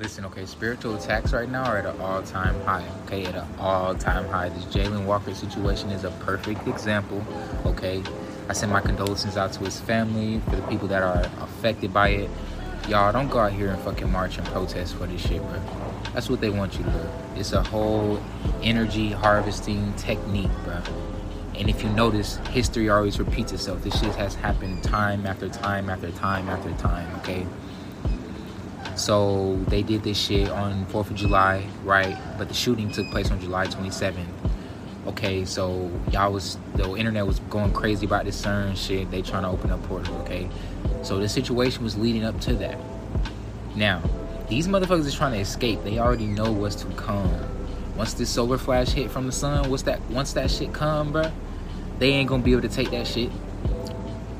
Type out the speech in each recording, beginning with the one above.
Listen, okay, spiritual attacks right now are at an all time high, okay? At an all time high. This Jayland Walker situation is a perfect example, okay? I send my condolences out to his family, for the people that are affected by it. Y'all, don't go out here and fucking march and protest for this shit, bro. That's what they want you to do. It's a whole energy harvesting technique, bro. And if you notice, history always repeats itself. This shit has happened time after time after time after time, okay? So they did this shit on 4th of July, right? But the shooting took place on July 27th. Okay, so y'all was the internet was going crazy about this CERN shit. They trying to open up portals, okay? So the situation was leading up to that. Now, these motherfuckers is trying to escape. They already know what's to come. Once this solar flash hit from the sun, what's that? Once that shit come, bruh, they ain't gonna be able to take that shit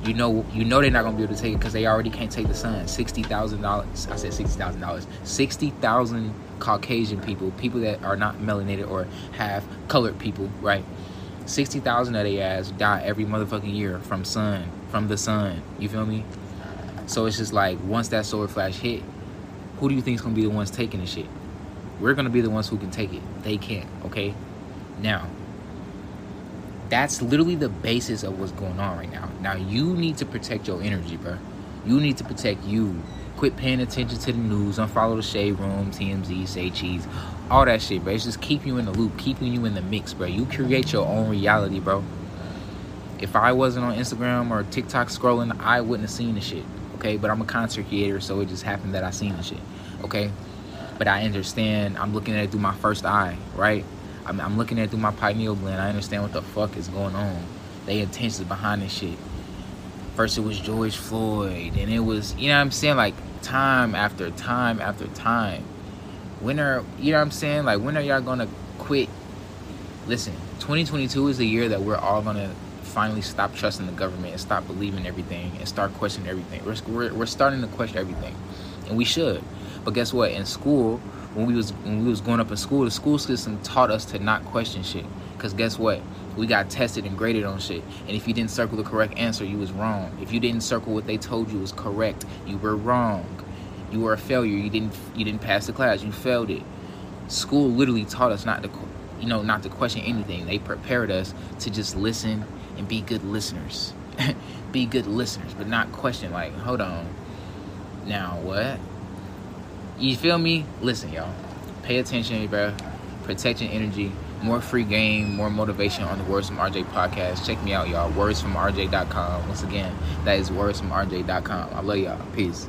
you know you know they're not gonna be able to take it because they already can't take the sun. Sixty thousand dollars. I said sixty thousand dollars. Sixty thousand Caucasian people, people that are not melanated or have colored people, right? Sixty thousand of their ass die every motherfucking year from sun, from the sun. You feel me? So it's just like once that solar flash hit, who do you think is gonna be the ones taking the shit? We're gonna be the ones who can take it. They can't. Okay. Now, that's literally the basis of what's going on right now. Now you need to protect your energy, bro. You need to protect you. Quit paying attention to the news. Unfollow the shade room, TMZ, say cheese, all that shit, bro. It's just keep you in the loop, keeping you in the mix, bro. You create your own reality, bro. If I wasn't on Instagram or TikTok scrolling, I wouldn't have seen the shit. Okay, but I'm a concert creator, so it just happened that I seen the shit. Okay, but I understand. I'm looking at it through my first eye, right? I'm, I'm looking at through my pineal gland. I understand what the fuck is going on. They intentions behind this shit. First it was George Floyd, and it was you know what I'm saying like time after time after time. When are you know what I'm saying like when are y'all gonna quit? Listen, 2022 is the year that we're all gonna finally stop trusting the government and stop believing everything and start questioning everything. We're, we're, we're starting to question everything, and we should. But guess what? In school, when we was when we was growing up in school, the school system taught us to not question shit. Cause guess what? We got tested and graded on shit. And if you didn't circle the correct answer, you was wrong. If you didn't circle what they told you was correct, you were wrong. You were a failure. You didn't you didn't pass the class. You failed it. School literally taught us not to you know not to question anything. They prepared us to just listen and be good listeners. be good listeners, but not question like, hold on. Now what? You feel me? Listen, y'all. Pay attention, bro. Protect your energy. More free game, more motivation on the Words from RJ podcast. Check me out, y'all. WordsFromRJ.com. Once again, that is WordsFromRJ.com. I love y'all. Peace.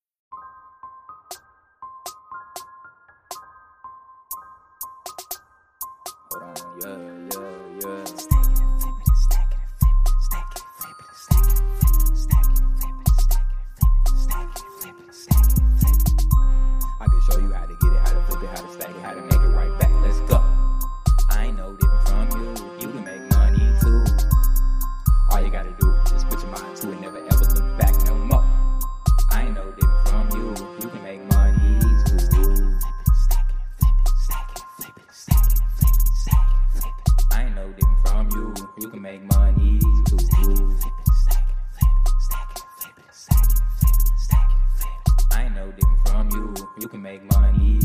Hold on, yeah, yeah, yeah. You. You can make money